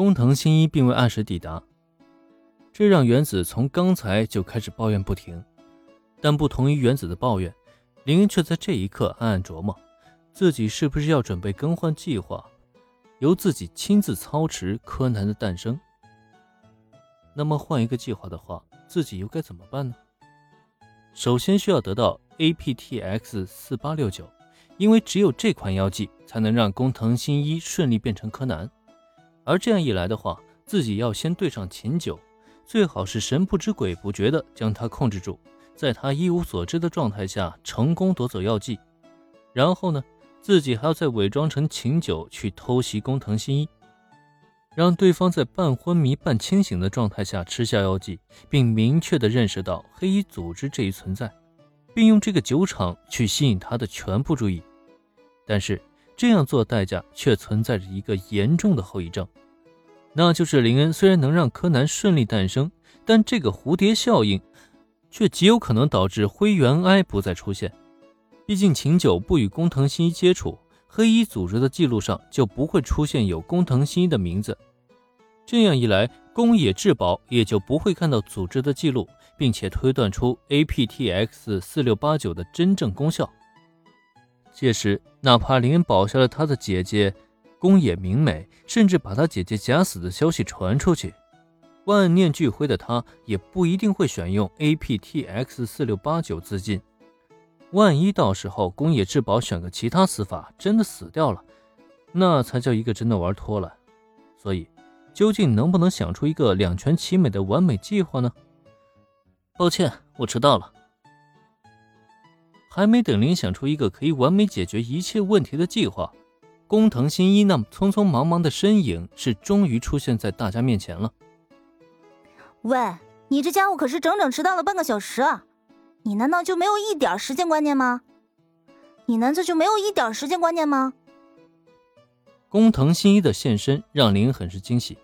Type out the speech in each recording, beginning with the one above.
工藤新一并未按时抵达，这让原子从刚才就开始抱怨不停。但不同于原子的抱怨，林恩却在这一刻暗暗琢磨：自己是不是要准备更换计划，由自己亲自操持柯南的诞生？那么换一个计划的话，自己又该怎么办呢？首先需要得到 APTX 四八六九，因为只有这款药剂才能让工藤新一顺利变成柯南。而这样一来的话，自己要先对上秦九，最好是神不知鬼不觉的将他控制住。在他一无所知的状态下成功夺走药剂，然后呢，自己还要再伪装成秦九去偷袭工藤新一，让对方在半昏迷半清醒的状态下吃下药剂，并明确的认识到黑衣组织这一存在，并用这个酒场去吸引他的全部注意。但是这样做代价却存在着一个严重的后遗症，那就是林恩虽然能让柯南顺利诞生，但这个蝴蝶效应。却极有可能导致灰原哀不再出现。毕竟秦九不与工藤新一接触，黑衣组织的记录上就不会出现有工藤新一的名字。这样一来，宫野志保也就不会看到组织的记录，并且推断出 APTX 四六八九的真正功效。届时，哪怕林恩保下了他的姐姐宫野明美，甚至把他姐姐假死的消息传出去。万念俱灰的他，也不一定会选用 APTX 四六八九自尽。万一到时候宫野志保选个其他死法，真的死掉了，那才叫一个真的玩脱了。所以，究竟能不能想出一个两全其美的完美计划呢？抱歉，我迟到了。还没等林想出一个可以完美解决一切问题的计划，工藤新一那匆匆忙忙的身影是终于出现在大家面前了。喂，你这家伙可是整整迟到了半个小时啊！你难道就没有一点时间观念吗？你难道就没有一点时间观念吗？工藤新一的现身让林很是惊喜，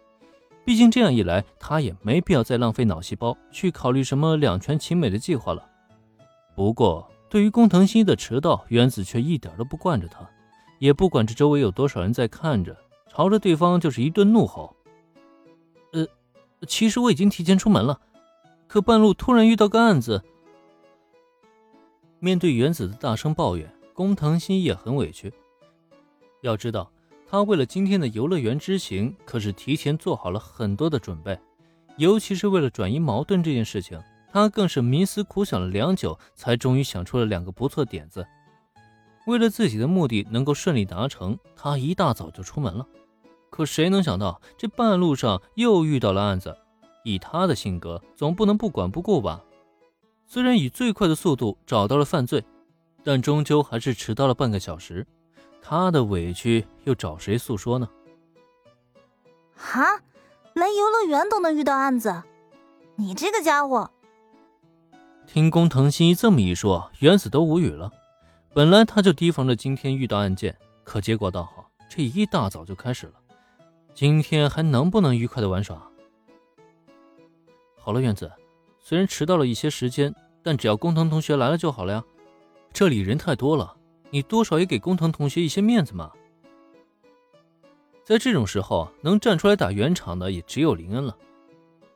毕竟这样一来，他也没必要再浪费脑细胞去考虑什么两全其美的计划了。不过，对于工藤新一的迟到，原子却一点都不惯着他，也不管这周围有多少人在看着，朝着对方就是一顿怒吼。呃其实我已经提前出门了，可半路突然遇到个案子。面对原子的大声抱怨，工藤新一也很委屈。要知道，他为了今天的游乐园之行，可是提前做好了很多的准备，尤其是为了转移矛盾这件事情，他更是冥思苦想了良久，才终于想出了两个不错点子。为了自己的目的能够顺利达成，他一大早就出门了。可谁能想到，这半路上又遇到了案子。以他的性格，总不能不管不顾吧？虽然以最快的速度找到了犯罪，但终究还是迟到了半个小时。他的委屈又找谁诉说呢？哈，来游乐园都能遇到案子，你这个家伙！听工藤新一这么一说，原子都无语了。本来他就提防着今天遇到案件，可结果倒好，这一大早就开始了。今天还能不能愉快的玩耍？好了，原子，虽然迟到了一些时间，但只要工藤同学来了就好了呀。这里人太多了，你多少也给工藤同学一些面子嘛。在这种时候，能站出来打圆场的也只有林恩了。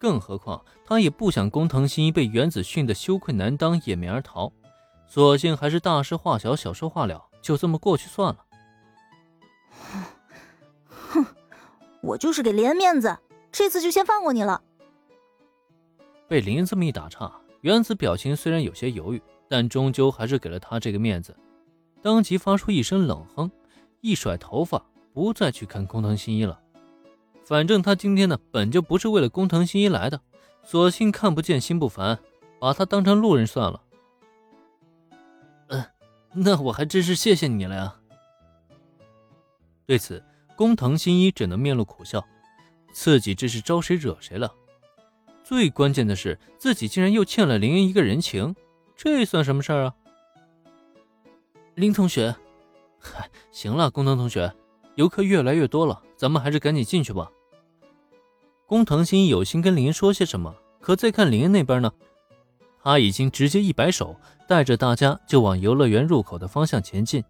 更何况他也不想工藤新一被原子训得羞愧难当，掩面而逃，索性还是大事化小，小事化了，就这么过去算了。哼我就是给林恩面子，这次就先放过你了。被林恩这么一打岔，原子表情虽然有些犹豫，但终究还是给了他这个面子，当即发出一声冷哼，一甩头发，不再去看工藤新一了。反正他今天呢，本就不是为了工藤新一来的，索性看不见心不烦，把他当成路人算了。嗯，那我还真是谢谢你了呀。对此。工藤新一只能面露苦笑，自己这是招谁惹谁了？最关键的是，自己竟然又欠了林恩一个人情，这算什么事儿啊？林同学，嗨，行了，工藤同学，游客越来越多了，咱们还是赶紧进去吧。工藤新一有心跟林说些什么，可再看林那边呢，他已经直接一摆手，带着大家就往游乐园入口的方向前进。